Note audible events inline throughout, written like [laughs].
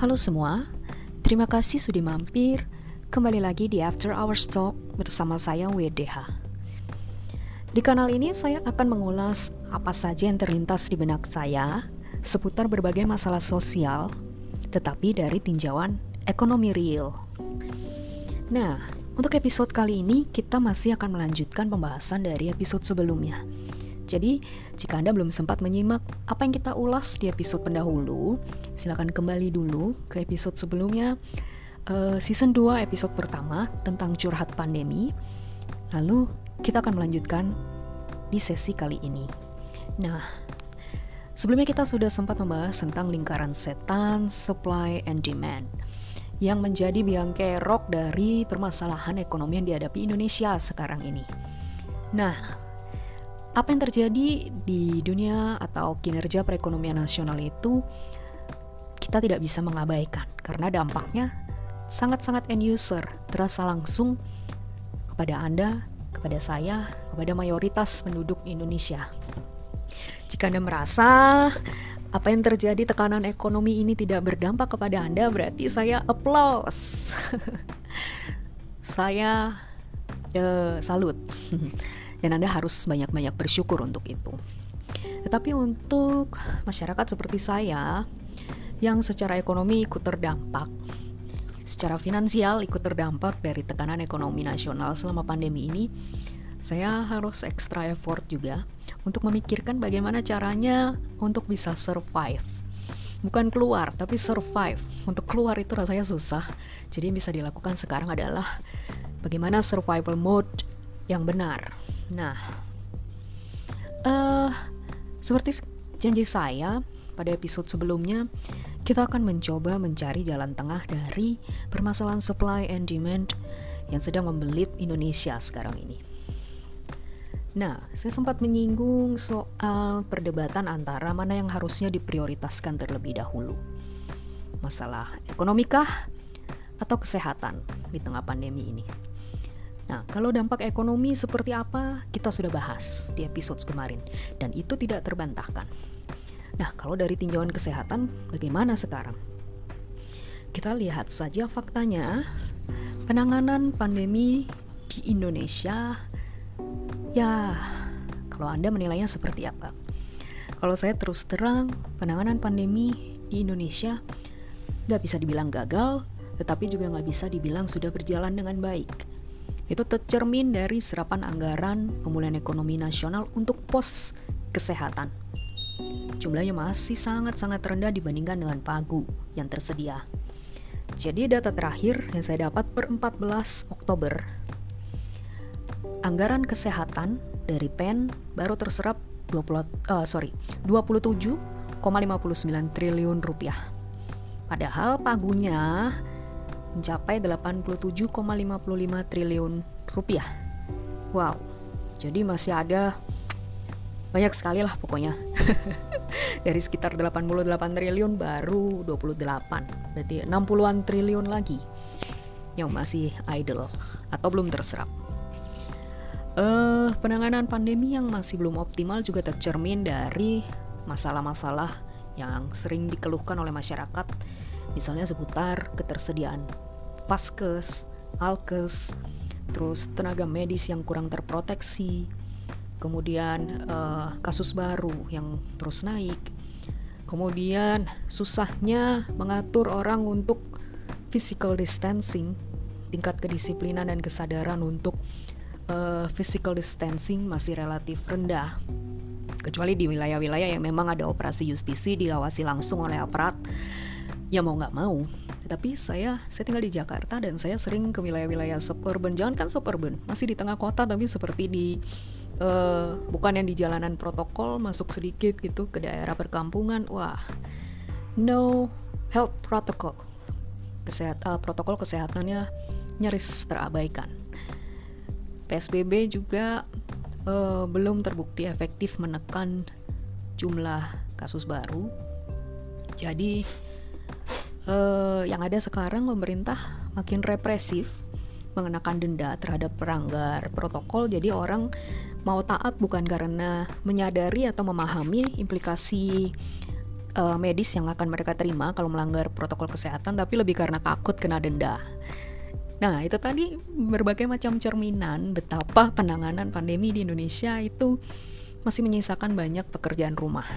Halo semua, terima kasih sudah mampir kembali lagi di After Hours Talk bersama saya WDH. Di kanal ini saya akan mengulas apa saja yang terlintas di benak saya seputar berbagai masalah sosial, tetapi dari tinjauan ekonomi real. Nah, untuk episode kali ini kita masih akan melanjutkan pembahasan dari episode sebelumnya. Jadi, jika Anda belum sempat menyimak apa yang kita ulas di episode pendahulu, silakan kembali dulu ke episode sebelumnya, uh, season 2 episode pertama tentang curhat pandemi. Lalu, kita akan melanjutkan di sesi kali ini. Nah, sebelumnya kita sudah sempat membahas tentang lingkaran setan, supply and demand yang menjadi biang kerok dari permasalahan ekonomi yang dihadapi Indonesia sekarang ini. Nah, apa yang terjadi di dunia atau kinerja perekonomian nasional itu kita tidak bisa mengabaikan karena dampaknya sangat-sangat end user, terasa langsung kepada Anda, kepada saya, kepada mayoritas penduduk Indonesia. Jika Anda merasa apa yang terjadi tekanan ekonomi ini tidak berdampak kepada Anda, berarti saya applause. [laughs] saya uh, salut. [laughs] dan Anda harus banyak-banyak bersyukur untuk itu. Tetapi untuk masyarakat seperti saya yang secara ekonomi ikut terdampak, secara finansial ikut terdampak dari tekanan ekonomi nasional selama pandemi ini, saya harus extra effort juga untuk memikirkan bagaimana caranya untuk bisa survive. Bukan keluar, tapi survive. Untuk keluar itu rasanya susah. Jadi yang bisa dilakukan sekarang adalah bagaimana survival mode yang benar. Nah, uh, seperti janji saya pada episode sebelumnya, kita akan mencoba mencari jalan tengah dari permasalahan supply and demand yang sedang membelit Indonesia sekarang ini. Nah, saya sempat menyinggung soal perdebatan antara mana yang harusnya diprioritaskan terlebih dahulu. Masalah ekonomikah atau kesehatan di tengah pandemi ini. Nah, kalau dampak ekonomi seperti apa, kita sudah bahas di episode kemarin, dan itu tidak terbantahkan. Nah, kalau dari tinjauan kesehatan, bagaimana sekarang? Kita lihat saja faktanya, penanganan pandemi di Indonesia, ya, kalau Anda menilainya seperti apa? Kalau saya terus terang, penanganan pandemi di Indonesia nggak bisa dibilang gagal, tetapi juga nggak bisa dibilang sudah berjalan dengan baik itu tercermin dari serapan anggaran pemulihan ekonomi nasional untuk pos kesehatan. Jumlahnya masih sangat-sangat rendah dibandingkan dengan pagu yang tersedia. Jadi data terakhir yang saya dapat per 14 Oktober, anggaran kesehatan dari PEN baru terserap 20 uh, eh, sorry 27,59 triliun rupiah. Padahal pagunya mencapai 87,55 triliun rupiah. Wow, jadi masih ada banyak sekali lah pokoknya. [laughs] Dari sekitar 88 triliun baru 28, berarti 60-an triliun lagi yang masih idle atau belum terserap. Uh, penanganan pandemi yang masih belum optimal juga tercermin dari masalah-masalah yang sering dikeluhkan oleh masyarakat misalnya seputar ketersediaan paskes, alkes, terus tenaga medis yang kurang terproteksi, kemudian uh, kasus baru yang terus naik, kemudian susahnya mengatur orang untuk physical distancing, tingkat kedisiplinan dan kesadaran untuk uh, physical distancing masih relatif rendah. Kecuali di wilayah-wilayah yang memang ada operasi justisi diawasi langsung oleh aparat ya mau nggak mau. Tapi saya saya tinggal di Jakarta dan saya sering ke wilayah-wilayah suburban. Jangan kan suburban masih di tengah kota tapi seperti di uh, bukan yang di jalanan protokol masuk sedikit gitu ke daerah perkampungan. Wah no health protocol. Kesehat uh, protokol kesehatannya nyaris terabaikan. PSBB juga uh, belum terbukti efektif menekan jumlah kasus baru. Jadi uh, yang ada sekarang pemerintah makin represif mengenakan denda terhadap pelanggar protokol jadi orang mau taat bukan karena menyadari atau memahami implikasi uh, medis yang akan mereka terima kalau melanggar protokol kesehatan, tapi lebih karena takut kena denda. Nah, itu tadi berbagai macam cerminan betapa penanganan pandemi di Indonesia itu masih menyisakan banyak pekerjaan rumah.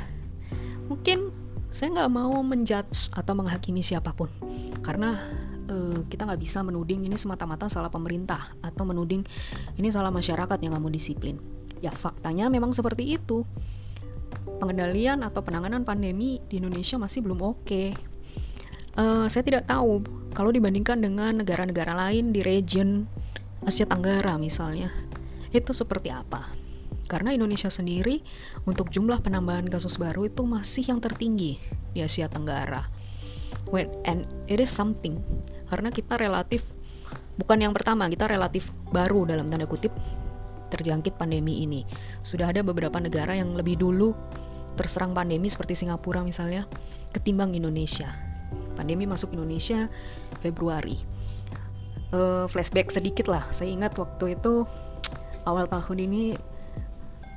Mungkin saya nggak mau menjudge atau menghakimi siapa pun, karena uh, kita nggak bisa menuding ini semata-mata salah pemerintah atau menuding ini salah masyarakat yang nggak mau disiplin. Ya faktanya memang seperti itu. Pengendalian atau penanganan pandemi di Indonesia masih belum oke. Okay. Uh, saya tidak tahu kalau dibandingkan dengan negara-negara lain di region Asia Tenggara misalnya, itu seperti apa. Karena Indonesia sendiri untuk jumlah penambahan kasus baru itu masih yang tertinggi di Asia Tenggara. When, and it is something karena kita relatif bukan yang pertama kita relatif baru dalam tanda kutip terjangkit pandemi ini. Sudah ada beberapa negara yang lebih dulu terserang pandemi seperti Singapura misalnya ketimbang Indonesia. Pandemi masuk Indonesia Februari. Uh, flashback sedikit lah. Saya ingat waktu itu awal tahun ini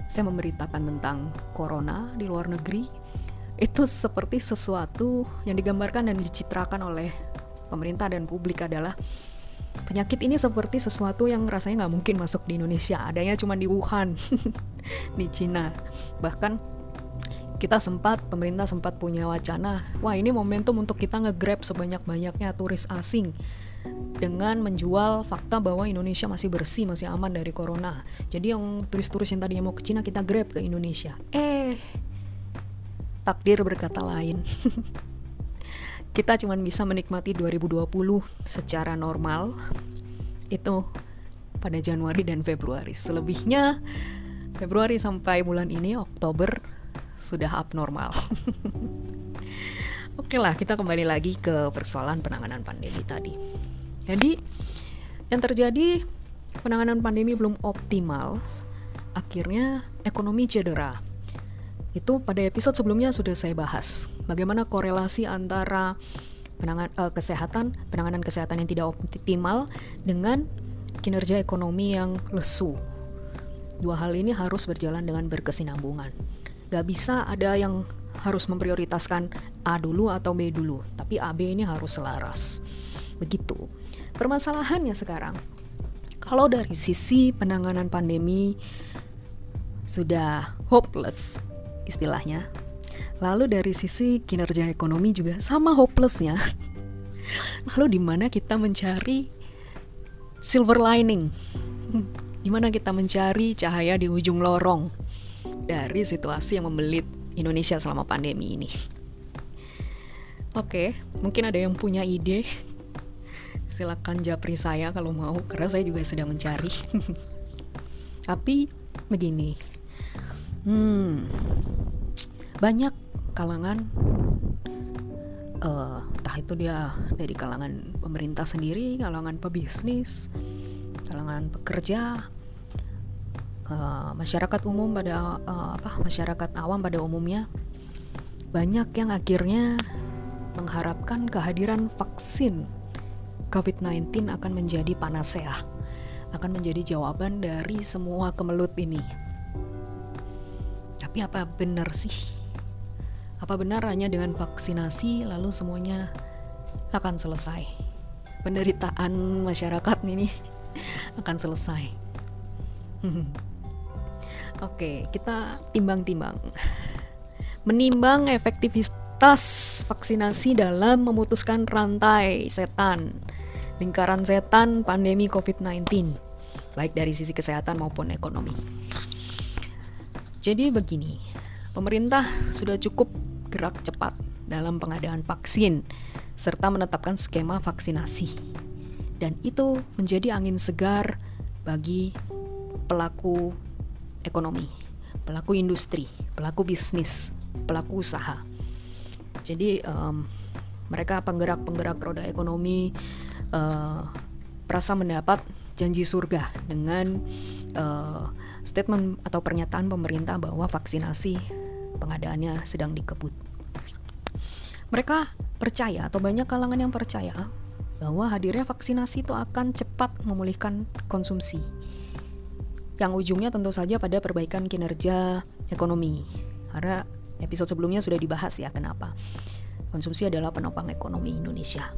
saya memberitakan tentang corona di luar negeri. Itu seperti sesuatu yang digambarkan dan dicitrakan oleh pemerintah dan publik adalah penyakit ini seperti sesuatu yang rasanya nggak mungkin masuk di Indonesia. Adanya cuma di Wuhan [laughs] di Cina. Bahkan kita sempat pemerintah sempat punya wacana wah ini momentum untuk kita nge-grab sebanyak-banyaknya turis asing dengan menjual fakta bahwa Indonesia masih bersih masih aman dari corona jadi yang turis-turis yang tadinya mau ke Cina kita grab ke Indonesia eh takdir berkata lain [laughs] kita cuma bisa menikmati 2020 secara normal itu pada Januari dan Februari. Selebihnya Februari sampai bulan ini Oktober sudah abnormal. [laughs] Oke lah, kita kembali lagi ke persoalan penanganan pandemi tadi. Jadi yang terjadi penanganan pandemi belum optimal, akhirnya ekonomi cedera. Itu pada episode sebelumnya sudah saya bahas. Bagaimana korelasi antara penangan uh, kesehatan penanganan kesehatan yang tidak optimal dengan kinerja ekonomi yang lesu. Dua hal ini harus berjalan dengan berkesinambungan. Gak bisa ada yang harus memprioritaskan A dulu atau B dulu tapi A B ini harus selaras. Begitu permasalahannya sekarang kalau dari sisi penanganan pandemi sudah hopeless istilahnya. Lalu dari sisi kinerja ekonomi juga sama hopelessnya. [laughs] Lalu di mana kita mencari silver lining? [laughs] Di mana kita mencari cahaya di ujung lorong dari situasi yang membelit Indonesia selama pandemi ini? Oke, mungkin ada yang punya ide. Silakan japri saya kalau mau, karena saya juga sedang mencari. [laughs] Tapi begini, Hmm, banyak kalangan, uh, entah itu dia dari kalangan pemerintah sendiri, kalangan pebisnis, kalangan pekerja, uh, masyarakat umum pada uh, apa masyarakat awam pada umumnya. Banyak yang akhirnya mengharapkan kehadiran vaksin COVID-19 akan menjadi panasea, akan menjadi jawaban dari semua kemelut ini. Tapi apa benar sih? Apa benar hanya dengan vaksinasi lalu semuanya akan selesai? Penderitaan masyarakat ini [laughs] akan selesai. [laughs] Oke, kita timbang-timbang. Menimbang efektivitas vaksinasi dalam memutuskan rantai setan, lingkaran setan pandemi COVID-19, baik dari sisi kesehatan maupun ekonomi. Jadi begini, pemerintah sudah cukup gerak cepat dalam pengadaan vaksin serta menetapkan skema vaksinasi. Dan itu menjadi angin segar bagi pelaku ekonomi, pelaku industri, pelaku bisnis, pelaku usaha. Jadi um, mereka penggerak-penggerak roda ekonomi uh, merasa mendapat janji surga dengan uh, statement atau pernyataan pemerintah bahwa vaksinasi pengadaannya sedang dikebut. Mereka percaya atau banyak kalangan yang percaya bahwa hadirnya vaksinasi itu akan cepat memulihkan konsumsi. Yang ujungnya tentu saja pada perbaikan kinerja ekonomi. Karena episode sebelumnya sudah dibahas ya kenapa. Konsumsi adalah penopang ekonomi Indonesia.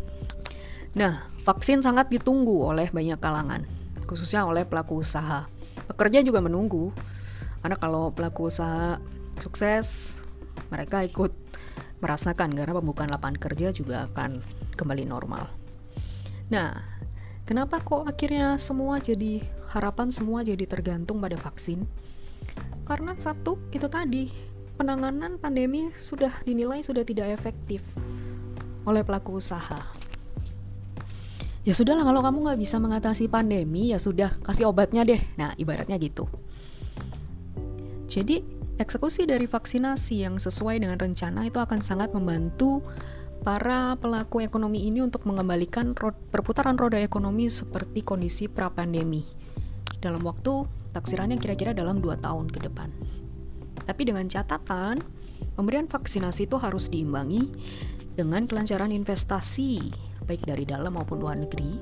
Nah, vaksin sangat ditunggu oleh banyak kalangan, khususnya oleh pelaku usaha. Pekerja juga menunggu, karena kalau pelaku usaha sukses, mereka ikut merasakan karena pembukaan lapangan kerja juga akan kembali normal. Nah, kenapa kok akhirnya semua jadi harapan semua jadi tergantung pada vaksin? Karena satu itu tadi penanganan pandemi sudah dinilai sudah tidak efektif oleh pelaku usaha. Ya sudahlah kalau kamu nggak bisa mengatasi pandemi ya sudah kasih obatnya deh. Nah ibaratnya gitu. Jadi eksekusi dari vaksinasi yang sesuai dengan rencana itu akan sangat membantu para pelaku ekonomi ini untuk mengembalikan perputaran roda ekonomi seperti kondisi pra-pandemi dalam waktu taksirannya kira-kira dalam 2 tahun ke depan. Tapi dengan catatan, pemberian vaksinasi itu harus diimbangi dengan kelancaran investasi, baik dari dalam maupun luar negeri.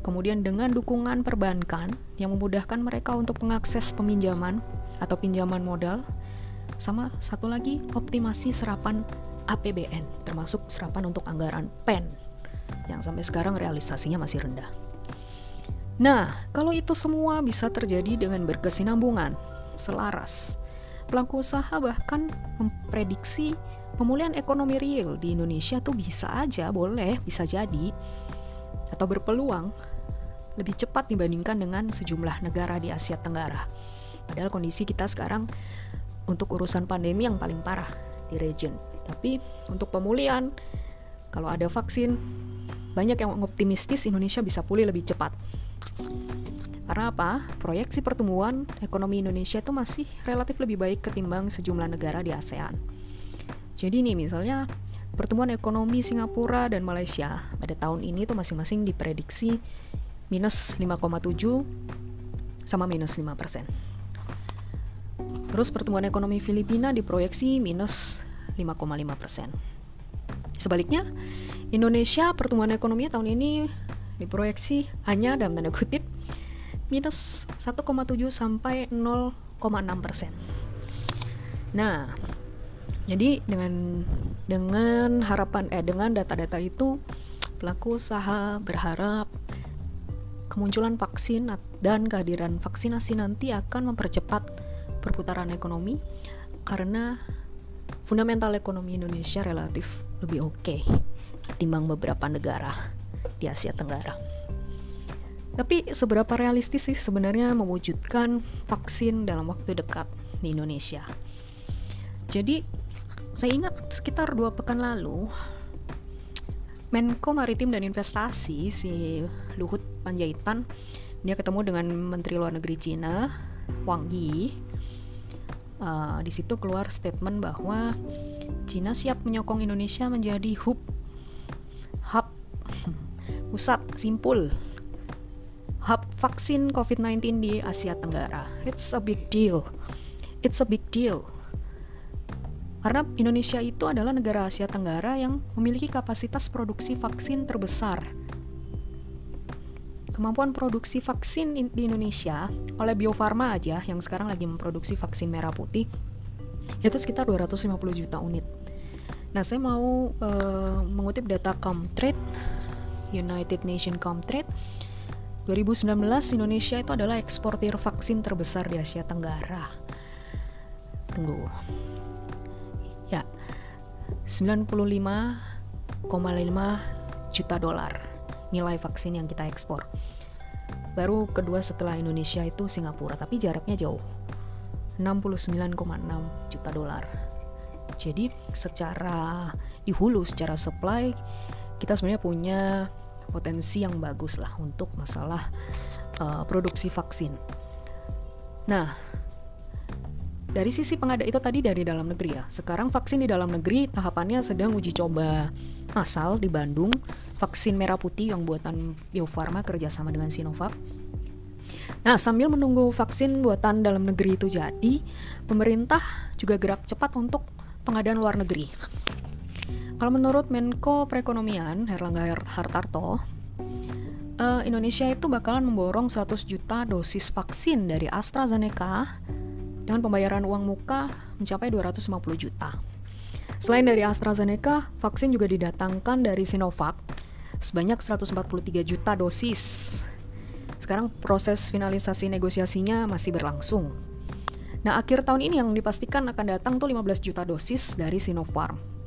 Kemudian dengan dukungan perbankan yang memudahkan mereka untuk mengakses peminjaman atau pinjaman modal. Sama satu lagi, optimasi serapan APBN, termasuk serapan untuk anggaran PEN, yang sampai sekarang realisasinya masih rendah. Nah, kalau itu semua bisa terjadi dengan berkesinambungan, selaras. Pelaku usaha bahkan memprediksi pemulihan ekonomi real di Indonesia tuh bisa aja, boleh, bisa jadi, atau berpeluang lebih cepat dibandingkan dengan sejumlah negara di Asia Tenggara. Padahal kondisi kita sekarang untuk urusan pandemi yang paling parah di region. Tapi untuk pemulihan, kalau ada vaksin, banyak yang optimistis Indonesia bisa pulih lebih cepat. Karena apa? Proyeksi pertumbuhan ekonomi Indonesia itu masih relatif lebih baik ketimbang sejumlah negara di ASEAN. Jadi nih misalnya pertumbuhan ekonomi Singapura dan Malaysia pada tahun ini tuh masing-masing diprediksi minus 5,7 sama minus 5 persen. Terus pertumbuhan ekonomi Filipina diproyeksi minus 5,5 persen. Sebaliknya, Indonesia pertumbuhan ekonomi tahun ini diproyeksi hanya dalam tanda kutip minus 1,7 sampai 0,6 persen. Nah, jadi dengan dengan harapan eh dengan data-data itu pelaku usaha berharap kemunculan vaksin dan kehadiran vaksinasi nanti akan mempercepat perputaran ekonomi karena fundamental ekonomi Indonesia relatif lebih oke okay ketimbang beberapa negara di Asia Tenggara. Tapi seberapa realistis sih sebenarnya mewujudkan vaksin dalam waktu dekat di Indonesia? Jadi saya ingat sekitar dua pekan lalu Menko Maritim dan Investasi si Luhut Panjaitan dia ketemu dengan Menteri Luar Negeri Cina Wang Yi. Uh, di situ keluar statement bahwa Cina siap menyokong Indonesia menjadi hub hub [laughs] pusat simpul hub vaksin COVID-19 di Asia Tenggara. It's a big deal. It's a big deal. Karena Indonesia itu adalah negara Asia Tenggara yang memiliki kapasitas produksi vaksin terbesar. Kemampuan produksi vaksin di Indonesia oleh Bio Farma aja yang sekarang lagi memproduksi vaksin merah putih itu sekitar 250 juta unit. Nah, saya mau uh, mengutip data Comtrade United Nation Comtrade 2019 Indonesia itu adalah eksportir vaksin terbesar di Asia Tenggara. Tunggu. Ya. 95,5 juta dolar nilai vaksin yang kita ekspor. Baru kedua setelah Indonesia itu Singapura, tapi jaraknya jauh. 69,6 juta dolar. Jadi secara di hulu, secara supply kita sebenarnya punya potensi yang bagus lah untuk masalah uh, produksi vaksin. Nah, dari sisi pengada itu tadi dari dalam negeri ya. Sekarang vaksin di dalam negeri tahapannya sedang uji coba masal di Bandung. Vaksin merah putih yang buatan Bio Farma kerjasama dengan Sinovac. Nah, sambil menunggu vaksin buatan dalam negeri itu jadi, pemerintah juga gerak cepat untuk pengadaan luar negeri. Kalau menurut Menko Perekonomian Herlangga Hartarto, uh, Indonesia itu bakalan memborong 100 juta dosis vaksin dari AstraZeneca dengan pembayaran uang muka mencapai 250 juta. Selain dari AstraZeneca, vaksin juga didatangkan dari Sinovac sebanyak 143 juta dosis. Sekarang proses finalisasi negosiasinya masih berlangsung. Nah, akhir tahun ini yang dipastikan akan datang tuh 15 juta dosis dari Sinopharm.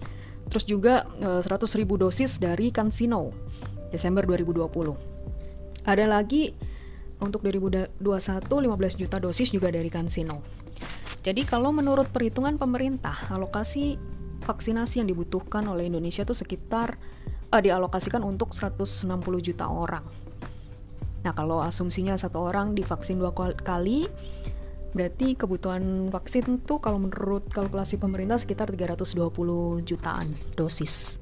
Terus juga 100 eh, ribu dosis dari CanSino Desember 2020. Ada lagi untuk 2021 15 juta dosis juga dari CanSino. Jadi kalau menurut perhitungan pemerintah, alokasi vaksinasi yang dibutuhkan oleh Indonesia itu sekitar uh, dialokasikan untuk 160 juta orang. Nah, kalau asumsinya satu orang divaksin dua kali, berarti kebutuhan vaksin itu kalau menurut kalkulasi pemerintah sekitar 320 jutaan dosis.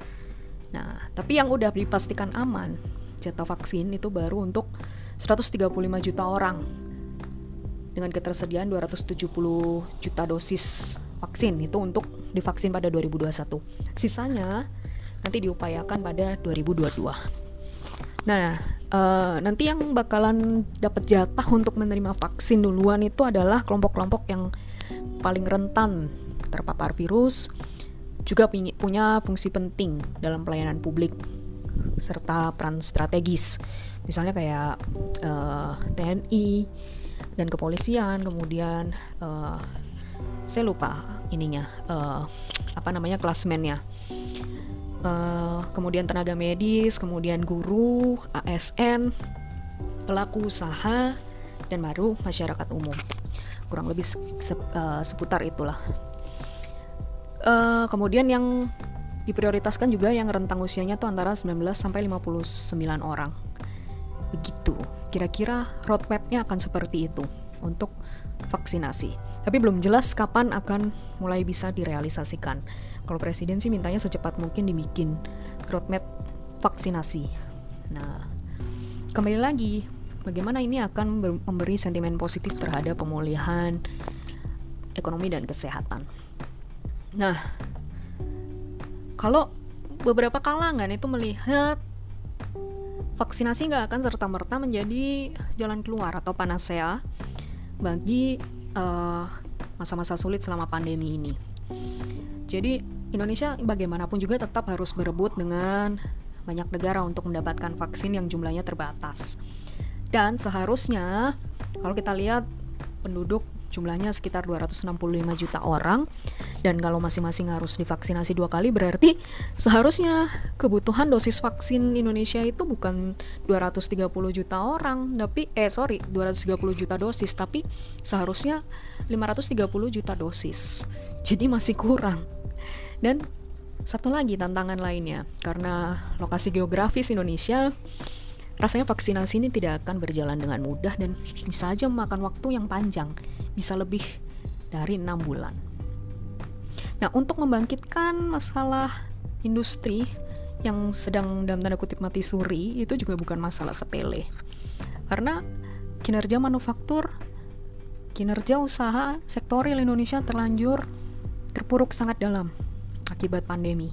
Nah, tapi yang udah dipastikan aman jatah vaksin itu baru untuk 135 juta orang dengan ketersediaan 270 juta dosis vaksin itu untuk divaksin pada 2021. Sisanya nanti diupayakan pada 2022. Nah, uh, nanti yang bakalan dapat jatah untuk menerima vaksin duluan itu adalah kelompok-kelompok yang paling rentan terpapar virus, juga punya fungsi penting dalam pelayanan publik serta peran strategis. Misalnya kayak uh, eh, TNI dan kepolisian, kemudian uh, saya lupa ininya uh, apa namanya klasmennya uh, kemudian tenaga medis kemudian guru ASN pelaku usaha dan baru masyarakat umum. Kurang lebih se uh, seputar itulah. Uh, kemudian yang diprioritaskan juga yang rentang usianya tuh antara 19 sampai 59 orang. Begitu. Kira-kira roadmapnya akan seperti itu untuk vaksinasi. Tapi belum jelas kapan akan mulai bisa direalisasikan. Kalau presiden sih mintanya secepat mungkin dibikin roadmap vaksinasi. Nah, kembali lagi, bagaimana ini akan memberi sentimen positif terhadap pemulihan ekonomi dan kesehatan. Nah, kalau beberapa kalangan itu melihat vaksinasi nggak akan serta-merta menjadi jalan keluar atau panasea bagi eh, masa-masa uh, sulit selama pandemi ini. Jadi Indonesia bagaimanapun juga tetap harus berebut dengan banyak negara untuk mendapatkan vaksin yang jumlahnya terbatas. Dan seharusnya kalau kita lihat penduduk jumlahnya sekitar 265 juta orang. Dan kalau masing-masing harus divaksinasi dua kali berarti seharusnya kebutuhan dosis vaksin Indonesia itu bukan 230 juta orang tapi eh sorry 230 juta dosis tapi seharusnya 530 juta dosis. Jadi masih kurang. Dan satu lagi tantangan lainnya karena lokasi geografis Indonesia Rasanya vaksinasi ini tidak akan berjalan dengan mudah dan bisa saja memakan waktu yang panjang, bisa lebih dari enam bulan. Nah, untuk membangkitkan masalah industri yang sedang dalam tanda kutip mati suri itu juga bukan masalah sepele. Karena kinerja manufaktur, kinerja usaha sektorial Indonesia terlanjur terpuruk sangat dalam akibat pandemi.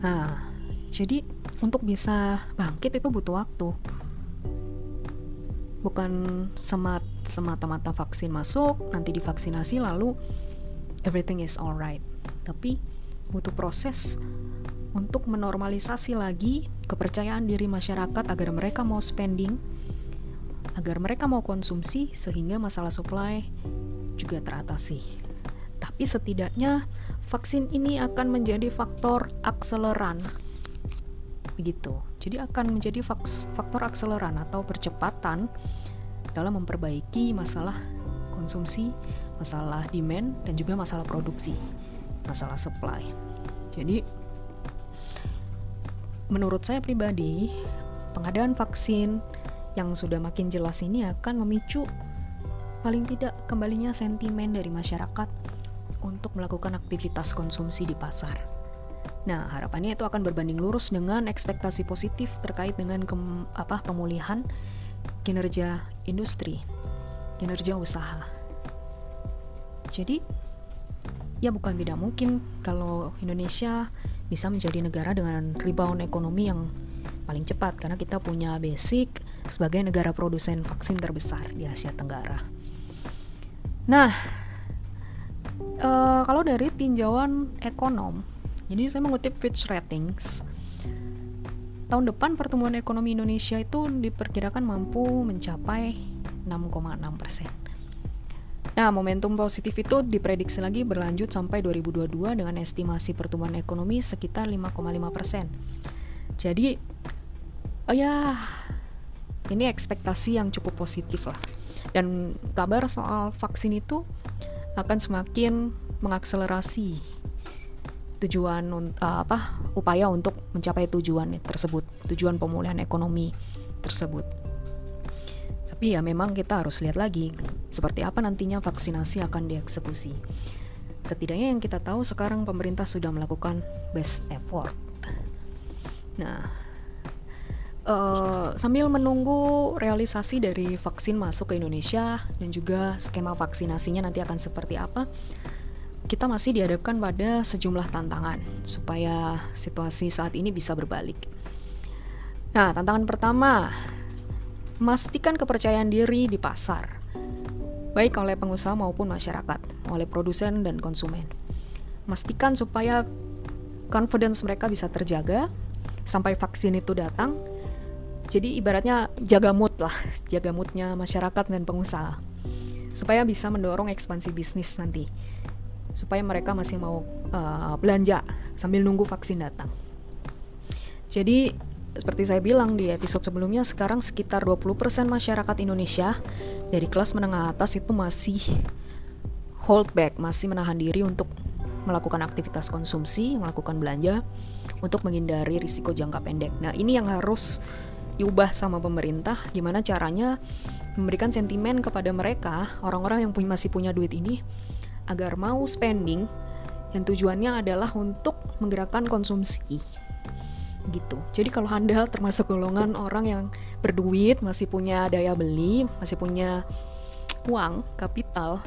Nah, jadi untuk bisa bangkit itu butuh waktu. Bukan semat semata-mata vaksin masuk nanti divaksinasi lalu everything is alright. Tapi butuh proses untuk menormalisasi lagi kepercayaan diri masyarakat agar mereka mau spending agar mereka mau konsumsi sehingga masalah supply juga teratasi. Tapi setidaknya vaksin ini akan menjadi faktor akseleran begitu. Jadi akan menjadi faktor akseleran atau percepatan dalam memperbaiki masalah konsumsi, masalah demand dan juga masalah produksi, masalah supply. Jadi menurut saya pribadi, pengadaan vaksin yang sudah makin jelas ini akan memicu paling tidak kembalinya sentimen dari masyarakat untuk melakukan aktivitas konsumsi di pasar. Nah, harapannya itu akan berbanding lurus dengan ekspektasi positif terkait dengan ke, apa pemulihan kinerja industri, kinerja usaha. Jadi, ya bukan tidak mungkin kalau Indonesia bisa menjadi negara dengan rebound ekonomi yang paling cepat karena kita punya basic sebagai negara produsen vaksin terbesar di Asia Tenggara. Nah, uh, kalau dari tinjauan ekonom, jadi saya mengutip Fitch Ratings, tahun depan pertumbuhan ekonomi Indonesia itu diperkirakan mampu mencapai 6,6 persen. Nah, momentum positif itu diprediksi lagi berlanjut sampai 2022 dengan estimasi pertumbuhan ekonomi sekitar 5,5 persen. Jadi, oh ya, ini ekspektasi yang cukup positif lah. Dan kabar soal vaksin itu akan semakin mengakselerasi tujuan uh, apa upaya untuk mencapai tujuan tersebut, tujuan pemulihan ekonomi tersebut. Tapi ya memang kita harus lihat lagi seperti apa nantinya vaksinasi akan dieksekusi. Setidaknya yang kita tahu sekarang pemerintah sudah melakukan best effort. Nah, uh, sambil menunggu realisasi dari vaksin masuk ke Indonesia dan juga skema vaksinasinya nanti akan seperti apa, kita masih dihadapkan pada sejumlah tantangan supaya situasi saat ini bisa berbalik. Nah, tantangan pertama Memastikan kepercayaan diri di pasar, baik oleh pengusaha maupun masyarakat, oleh produsen dan konsumen. Memastikan supaya confidence mereka bisa terjaga sampai vaksin itu datang. Jadi ibaratnya jaga mood lah, [laughs] jaga moodnya masyarakat dan pengusaha. Supaya bisa mendorong ekspansi bisnis nanti. Supaya mereka masih mau uh, belanja sambil nunggu vaksin datang. Jadi seperti saya bilang di episode sebelumnya, sekarang sekitar 20% masyarakat Indonesia dari kelas menengah atas itu masih hold back, masih menahan diri untuk melakukan aktivitas konsumsi, melakukan belanja untuk menghindari risiko jangka pendek. Nah, ini yang harus diubah sama pemerintah gimana caranya memberikan sentimen kepada mereka, orang-orang yang masih punya duit ini agar mau spending yang tujuannya adalah untuk menggerakkan konsumsi gitu. Jadi kalau Anda termasuk golongan orang yang berduit, masih punya daya beli, masih punya uang, kapital,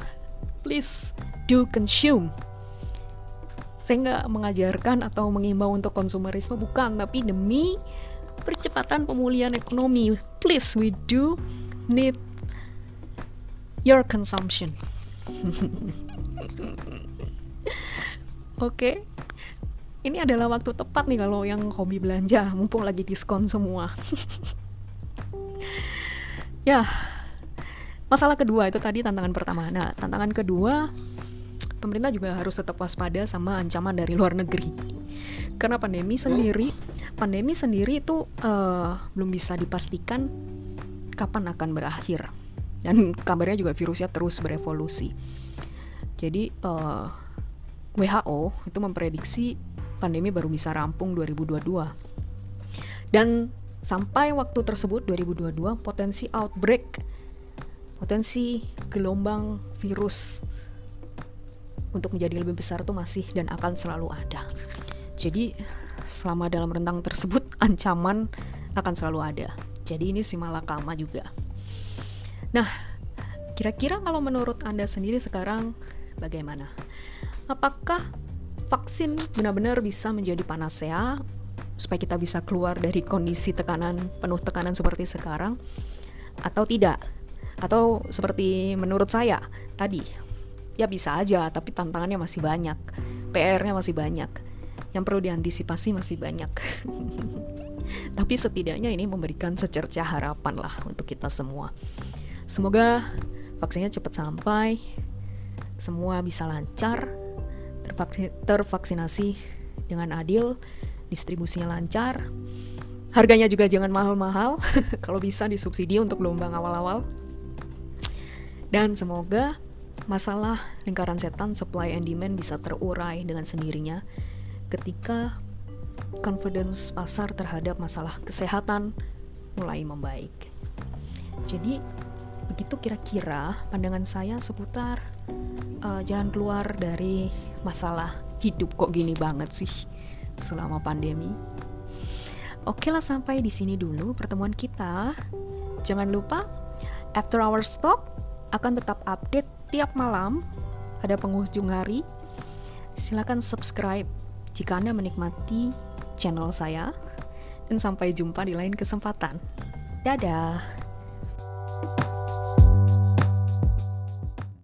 please do consume. Saya nggak mengajarkan atau mengimbau untuk konsumerisme, bukan, tapi demi percepatan pemulihan ekonomi, please we do need your consumption. [laughs] [laughs] Oke, okay? ini adalah waktu tepat nih kalau yang hobi belanja mumpung lagi diskon semua. [laughs] Ya masalah kedua itu tadi tantangan pertama. Nah tantangan kedua pemerintah juga harus tetap waspada sama ancaman dari luar negeri. Karena pandemi sendiri pandemi sendiri itu uh, belum bisa dipastikan kapan akan berakhir. Dan kabarnya juga virusnya terus berevolusi jadi uh, eh, WHO itu memprediksi pandemi baru bisa rampung 2022. Dan sampai waktu tersebut 2022 potensi outbreak potensi gelombang virus untuk menjadi lebih besar itu masih dan akan selalu ada. Jadi selama dalam rentang tersebut [laughs] ancaman akan selalu ada. Jadi ini si malakama juga. Nah, kira-kira kalau menurut Anda sendiri sekarang bagaimana? Apakah vaksin benar-benar bisa menjadi panasea supaya kita bisa keluar dari kondisi tekanan penuh tekanan seperti sekarang? Atau tidak? Atau seperti menurut saya tadi ya bisa aja tapi tantangannya masih banyak PR-nya masih banyak yang perlu diantisipasi masih banyak. [laughs] Tapi setidaknya ini memberikan secerca harapan lah untuk kita semua. Semoga vaksinnya cepat sampai semua bisa lancar tervaksinasi dengan adil, distribusinya lancar, harganya juga jangan mahal-mahal, [laughs] kalau bisa disubsidi untuk gelombang awal-awal. Dan semoga masalah lingkaran setan supply and demand bisa terurai dengan sendirinya ketika confidence pasar terhadap masalah kesehatan mulai membaik. Jadi begitu kira-kira pandangan saya seputar uh, jalan keluar dari masalah hidup kok gini banget sih selama pandemi. Oke lah sampai di sini dulu pertemuan kita. Jangan lupa After Our Stop akan tetap update tiap malam pada penghujung hari. Silakan subscribe jika Anda menikmati channel saya dan sampai jumpa di lain kesempatan. Dadah.